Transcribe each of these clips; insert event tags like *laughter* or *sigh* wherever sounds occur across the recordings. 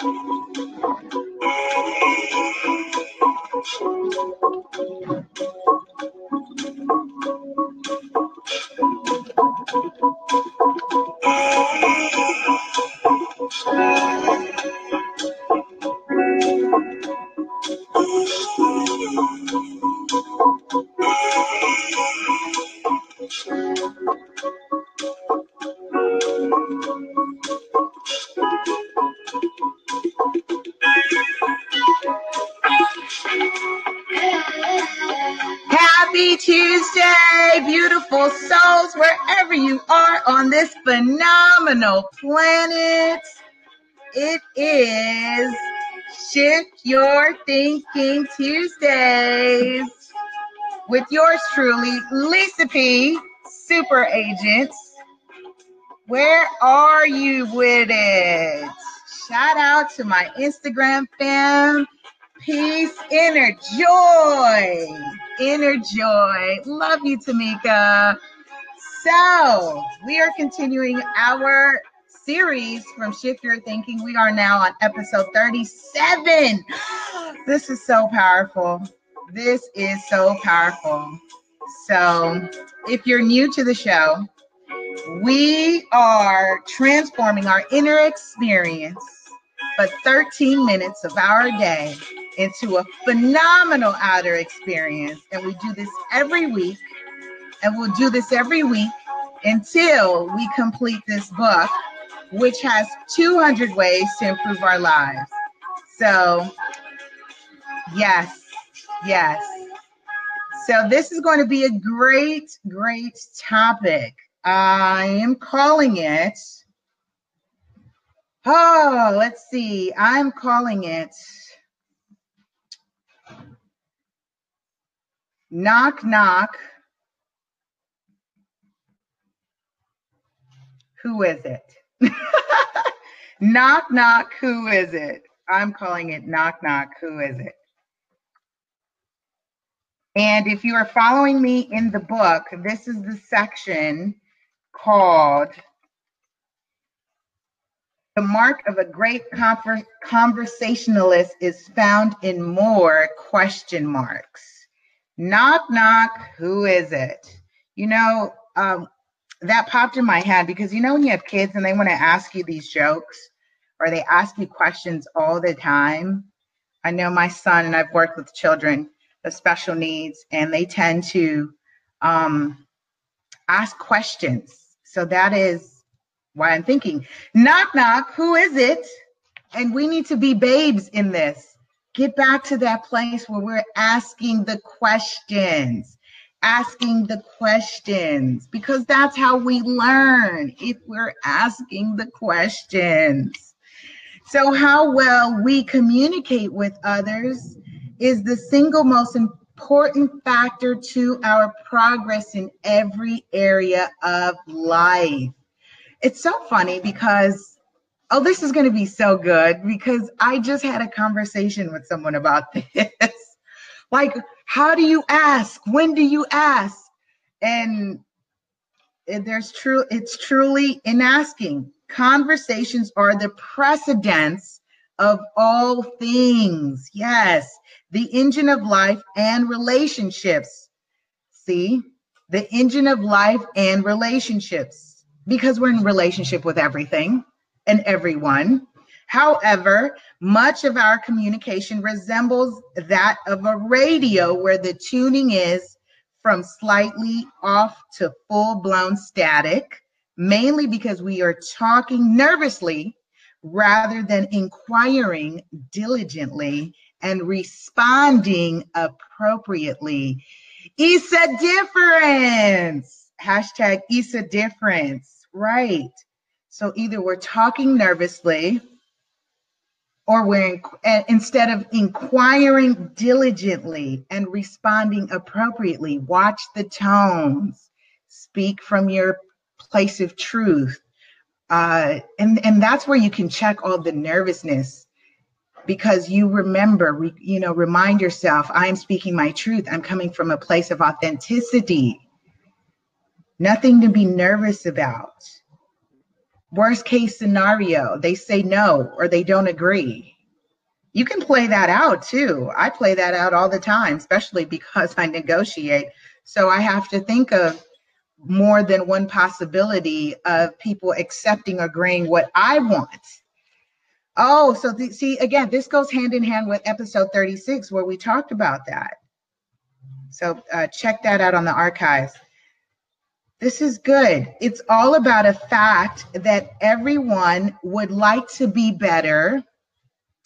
Happy Tuesday, beautiful souls, wherever you are on this phenomenal planet. It is Shift Your Thinking Tuesdays with yours truly, Lisa P, Super Agent. Where are you with it? Shout out to my Instagram fam. Peace, inner joy, inner joy. Love you, Tamika. So, we are continuing our series from Shift Your Thinking. We are now on episode 37. This is so powerful. This is so powerful. So, if you're new to the show, we are transforming our inner experience, but 13 minutes of our day into a phenomenal outer experience. And we do this every week. And we'll do this every week until we complete this book, which has 200 ways to improve our lives. So, yes, yes. So, this is going to be a great, great topic. I am calling it. Oh, let's see. I'm calling it Knock, knock. Who is it? *laughs* knock, knock. Who is it? I'm calling it knock, knock. Who is it? And if you are following me in the book, this is the section called The Mark of a Great Conver- Conversationalist is Found in More question marks. Knock, knock, who is it? You know, um, that popped in my head because you know when you have kids and they want to ask you these jokes or they ask you questions all the time. I know my son and I've worked with children of special needs and they tend to um, ask questions. So that is why I'm thinking, knock, knock, who is it? And we need to be babes in this get back to that place where we're asking the questions asking the questions because that's how we learn if we're asking the questions. So how well we communicate with others is the single most important factor to our progress in every area of life. It's so funny because oh, this is going to be so good because I just had a conversation with someone about *laughs* this. like, how do you ask? When do you ask? And there's true, it's truly in asking. Conversations are the precedents of all things. Yes, the engine of life and relationships. See, the engine of life and relationships because we're in relationship with everything and everyone. However, much of our communication resembles that of a radio where the tuning is from slightly off to full blown static, mainly because we are talking nervously rather than inquiring diligently and responding appropriately. It's a difference. Hashtag it's a difference. Right. So either we're talking nervously or we're in, instead of inquiring diligently and responding appropriately, watch the tones, speak from your place of truth. Uh, and, and that's where you can check all the nervousness because you remember, you know, remind yourself, I'm speaking my truth. I'm coming from a place of authenticity. Nothing to be nervous about Worst case scenario, they say no or they don't agree. You can play that out too. I play that out all the time, especially because *laughs* I negotiate. So I have to think of more than one possibility of people accepting, agreeing what I want. Oh, so see, again, this goes hand in hand with episode 36, where we talked about that. So uh, check that out on the archives. This is good. It's all about a fact that everyone would like to be better.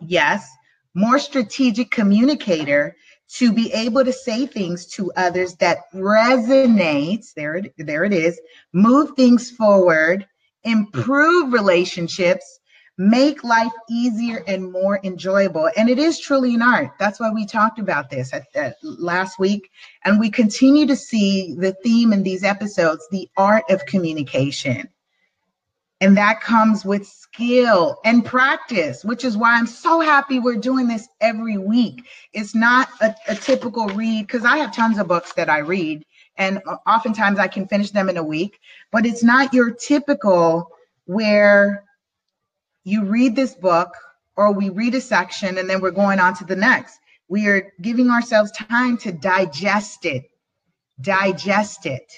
Yes, more strategic communicator to be able to say things to others that resonates. There there it is. Move things forward, improve relationships, make life easier and more enjoyable. And it is truly an art. That's why we talked about this at, at last week. And we continue to see the theme in these episodes the art of communication. And that comes with skill and practice, which is why I'm so happy we're doing this every week. It's not a, a typical read because I have tons of books that I read, and oftentimes I can finish them in a week, but it's not your typical where you read this book or we read a section and then we're going on to the next. We are giving ourselves time to digest it, digest it,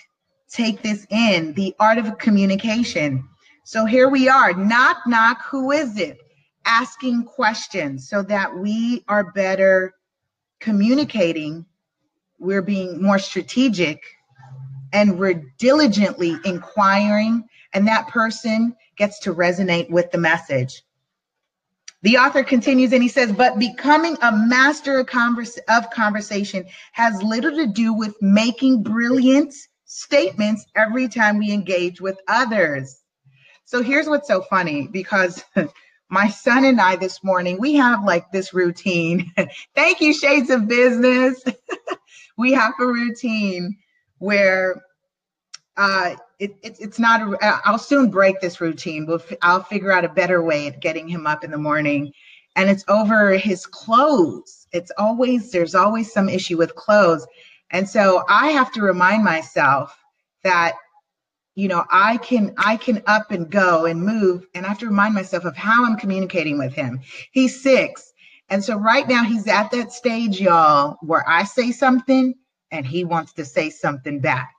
take this in, the art of communication. So here we are, knock, knock, who is it? Asking questions so that we are better communicating, we're being more strategic, and we're diligently inquiring, and that person gets to resonate with the message. The author continues and he says, but becoming a master of, of conversation has little to do with making brilliant statements every time we engage with others. So here's what's so funny because *laughs* my son and I this morning, we have like this routine. *laughs* Thank you, Shades of Business. *laughs* we have a routine where uh, it, it, it's not, a, uh, I'll soon break this routine. We'll, I'll figure out a better way of getting him up in the morning. And it's over his clothes. It's always, there's always some issue with clothes. And so I have to remind myself that, you know, I can, I can up and go and move. And I have to remind myself of how I'm communicating with him. He's six. And so right now he's at that stage, y'all, where I say something and he wants to say something back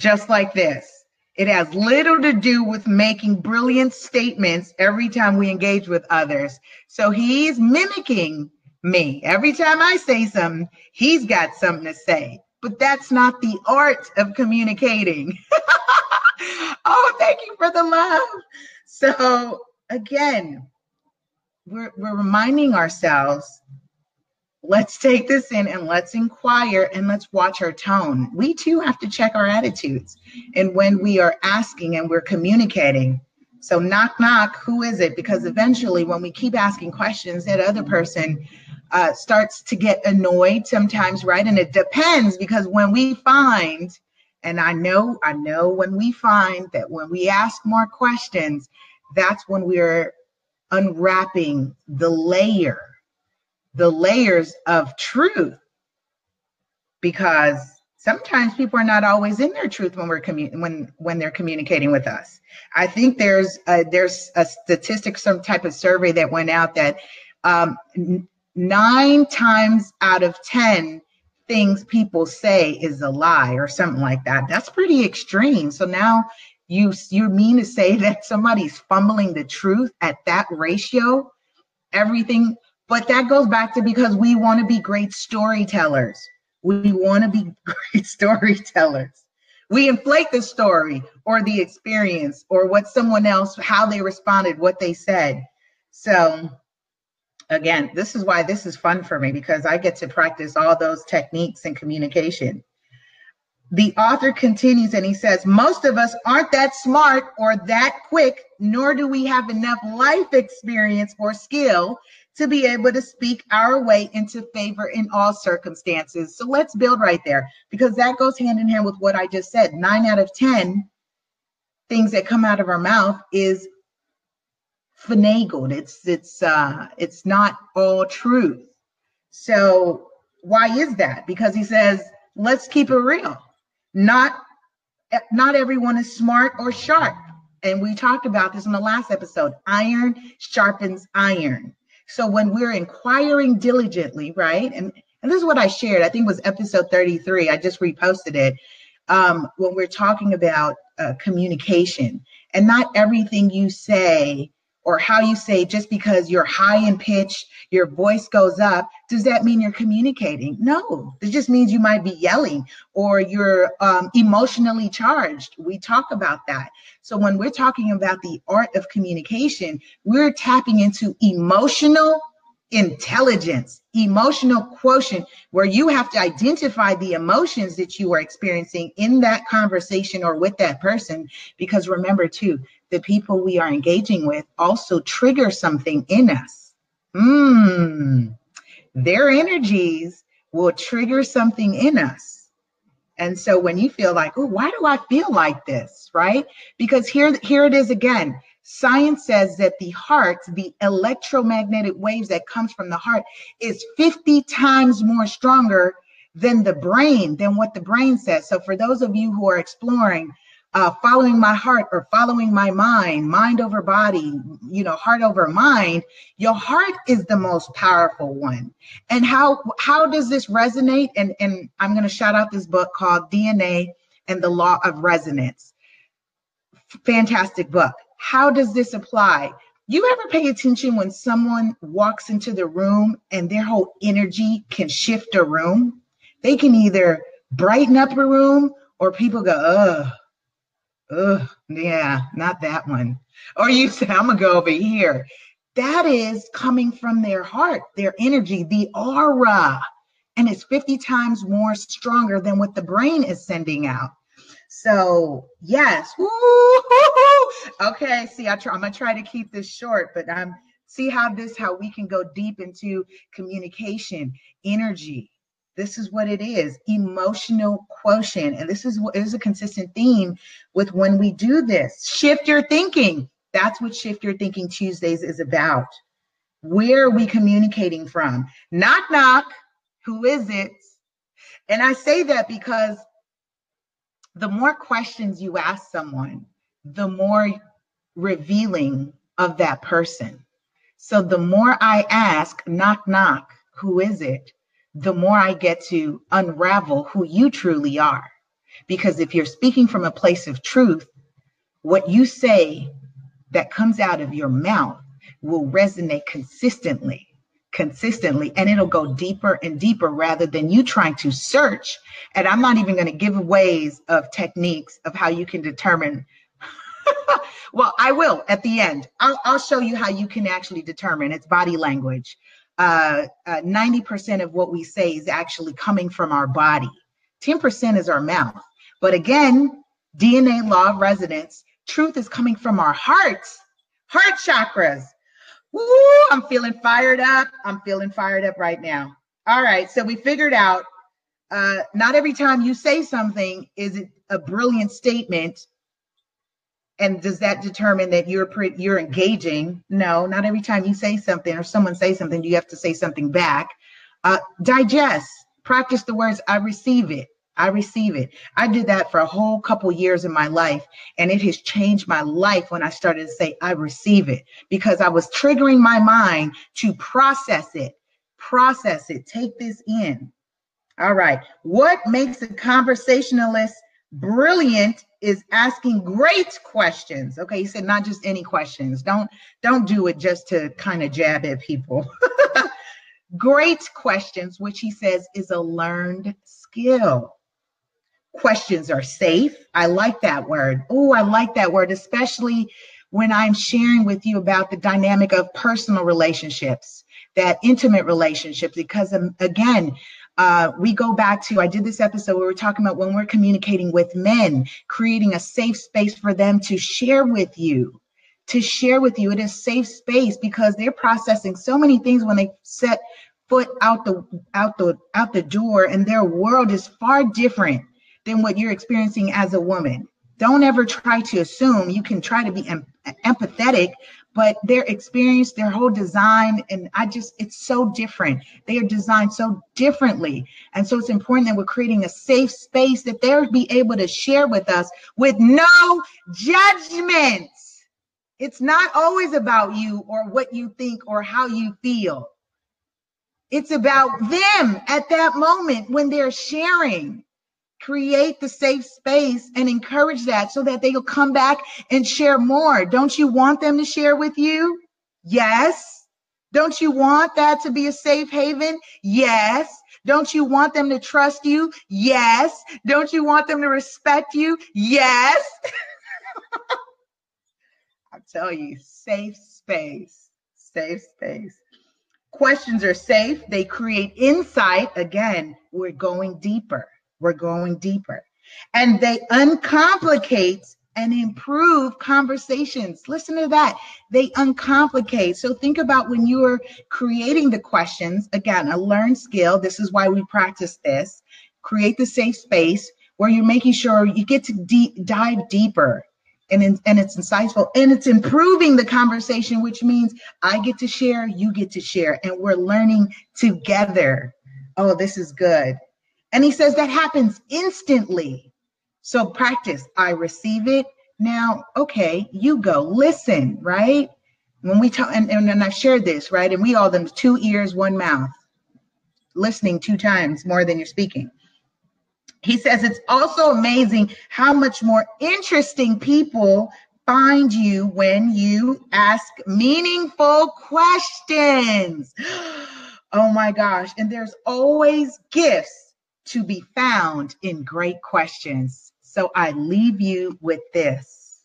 just like this. It has little to do with making brilliant statements every time we engage with others. So he's mimicking me. Every time I say something, he's got something to say. But that's not the art of communicating. *laughs* oh, thank you for the love. So again, we're, we're reminding ourselves let's take this in and let's inquire and let's watch our tone. We too have to check our attitudes. And when we are asking and we're communicating, so knock, knock, who is it? Because eventually, when we keep asking questions, that other person uh, starts to get annoyed sometimes, right? And it depends because when we find, and I know, I know when we find that when we ask more questions, that's when we're unwrapping the layer the layers of truth because sometimes people are not always in their truth when we're commu- when when they're communicating with us. I think there's a, there's a statistic, some type of survey that went out that um, n- nine times out of ten things people say is a lie or something like that. That's pretty extreme. So now you you mean to say *laughs* that somebody's fumbling the truth at that ratio? Everything but that goes back to because we want to be great storytellers. We want to be *laughs* great storytellers. We inflate the story or the experience or what someone else, how they responded, what they said. So, again, this is why this is fun for me because I get to practice all those techniques in communication. The author continues and he says, Most of us aren't that smart or that quick, nor do we have enough life experience or skill to be able to speak our way into favor in all circumstances. So let's build right there because that goes hand in hand with what I just said. Nine out of 10 things that come out of our mouth is finagled. It's it's uh it's not all truth. So why is that? Because he says, let's keep it real. Not not everyone is smart or sharp. And we talked about this in the last episode. Iron sharpens iron. So when we're inquiring diligently, right? And and this is what I shared. I think was episode 33. I just reposted it. Um, when we're talking about uh, communication, and not everything you say or how you say just because you're high in pitch, your voice goes up, does that mean you're communicating? No, it just means you might be yelling or you're um, emotionally charged. We talk about that. So when we're talking about the art of communication, we're tapping into emotional intelligence, emotional quotient, where you have to identify the emotions that you are experiencing in that conversation or with that person. Because remember, too, the people we are engaging with also trigger something in us. Mm, their energies will trigger something in us. And so when you feel like, oh, why do I feel like this? Right? Because here, here it is again. Science says that the heart, the electromagnetic waves that comes from the heart is 50 times more stronger than the brain, than what the brain says. So for those of you who are exploring uh, following my heart or following my mind, mind over body, you know, heart over mind, your heart is the most powerful one. And how how does this resonate? And and I'm going to shout out this book called DNA and the Law of Resonance. Fantastic book. How does this apply? You ever pay attention when someone walks into the room and their whole energy can shift a room? They can either brighten up a room or people go, ugh Ugh, yeah, not that one. Or you say, I'm gonna go over here. That is coming from their heart, their energy, the aura. And it's 50 times more stronger than what the brain is sending out. So yes. *laughs* Okay, see, I try, I'm gonna try to keep this short, but I'm see how this how we can go deep into communication, energy, this is what it is emotional quotient. And this is what is a consistent theme with when we do this. Shift your thinking. That's what Shift Your Thinking Tuesdays is about. Where are we communicating from? Knock, knock. Who is it? And I say that because the more questions you ask someone, the more revealing of that person. So the more I ask, knock, knock, who is it? the more I get to unravel who you truly are. Because if you're speaking from a place of truth, what you say that comes out of your mouth will resonate consistently, consistently, and it'll go deeper and deeper rather than you trying to search. And I'm not even going to give ways of techniques of how you can determine. *laughs* well, I will at the end. I'll, I'll show you how you can actually determine it's body language uh, uh, 90% of what we say is actually coming from our body. 10% is our mouth. But again, DNA law of resonance, truth is coming from our hearts, heart chakras. Woo, I'm feeling fired up. I'm feeling fired up right now. All right, so we figured out uh, not every time you say something is it a brilliant statement and does that determine that you're pre- you're engaging? No not every time you say something or someone say something you have to say something back. Uh, digest practice the words i receive it i receive it. I did that for a whole couple years in my life and it has changed my life when i started to say i receive it because i was triggering my mind to process it process it take this in. All right what makes a conversationalist brilliant is asking great questions. Okay, he said not just any questions. Don't don't do it just to kind of jab at people. *laughs* great questions, which he says is a learned skill. Questions are safe. I like that word. Oh, I like that word, especially when I'm sharing with you about the dynamic of personal relationships, that intimate relationships, because um, again, uh, we go back to, I did this episode where we are talking about when we're communicating with men, creating a safe space for them to share with you, to share with you. It is safe space because they're processing so many things when they set foot out the out the out the door and their world is far different than what you're experiencing as a woman don't ever try to assume you can try to be em- empathetic but their experience, their whole design, and I just, it's so different. They are designed so differently. And so it's important that we're creating a safe space that they'll be able to share with us with no judgments. It's not always about you or what you think or how you feel. It's about them at that moment when they're sharing create the safe space and encourage that so that they'll come back and share more. Don't you want them to share with you? Yes. Don't you want that to be a safe haven? Yes. Don't you want them to trust you? Yes. Don't you want them to respect you? Yes. *laughs* I tell you, safe space, safe space. Questions are safe. They create insight. Again, we're going deeper. We're going deeper. And they uncomplicate and improve conversations. Listen to that. They uncomplicate. So think about when you are creating the questions, again, a learned skill. This is why we practice this. Create the safe space where you're making sure you get to deep, dive deeper and, in, and it's insightful and it's improving the conversation, which means I get to share, you get to share, and we're learning together. Oh, this is good. And he says that happens instantly. So practice. I receive it. Now, okay, you go listen, right? When we talk, and, and, and I've shared this, right? And we all them two ears, one mouth, listening two times more than you're speaking. He says it's also amazing how much more interesting people find you when you ask meaningful questions. *gasps* Oh my gosh. And there's always gifts to be found in great questions. So I leave you with this.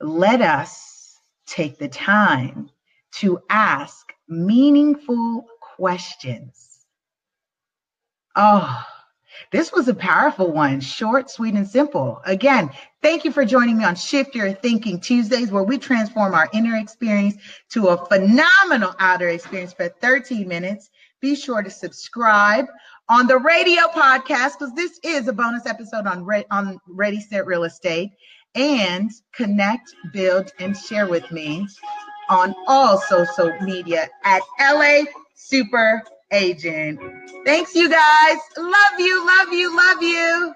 Let us take the time to ask meaningful questions. Oh, this was a powerful one, short, sweet, and simple. Again, thank you for joining me on Shift Your Thinking Tuesdays, where we transform our inner experience to a phenomenal outer experience for 13 minutes. Be sure to subscribe on the radio podcast because this is a bonus episode on Re- on Ready Set Real Estate and connect, build, and share with me on all social media at LA Super Agent. Thanks, you guys. Love you, love you, love you.